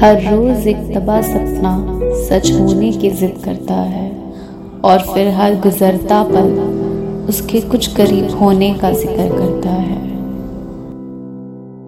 हर रोज एक तबाह सपना सच होने की जिद करता है और फिर हर गुजरता पल उसके कुछ करीब होने का ज़िक्र करता है।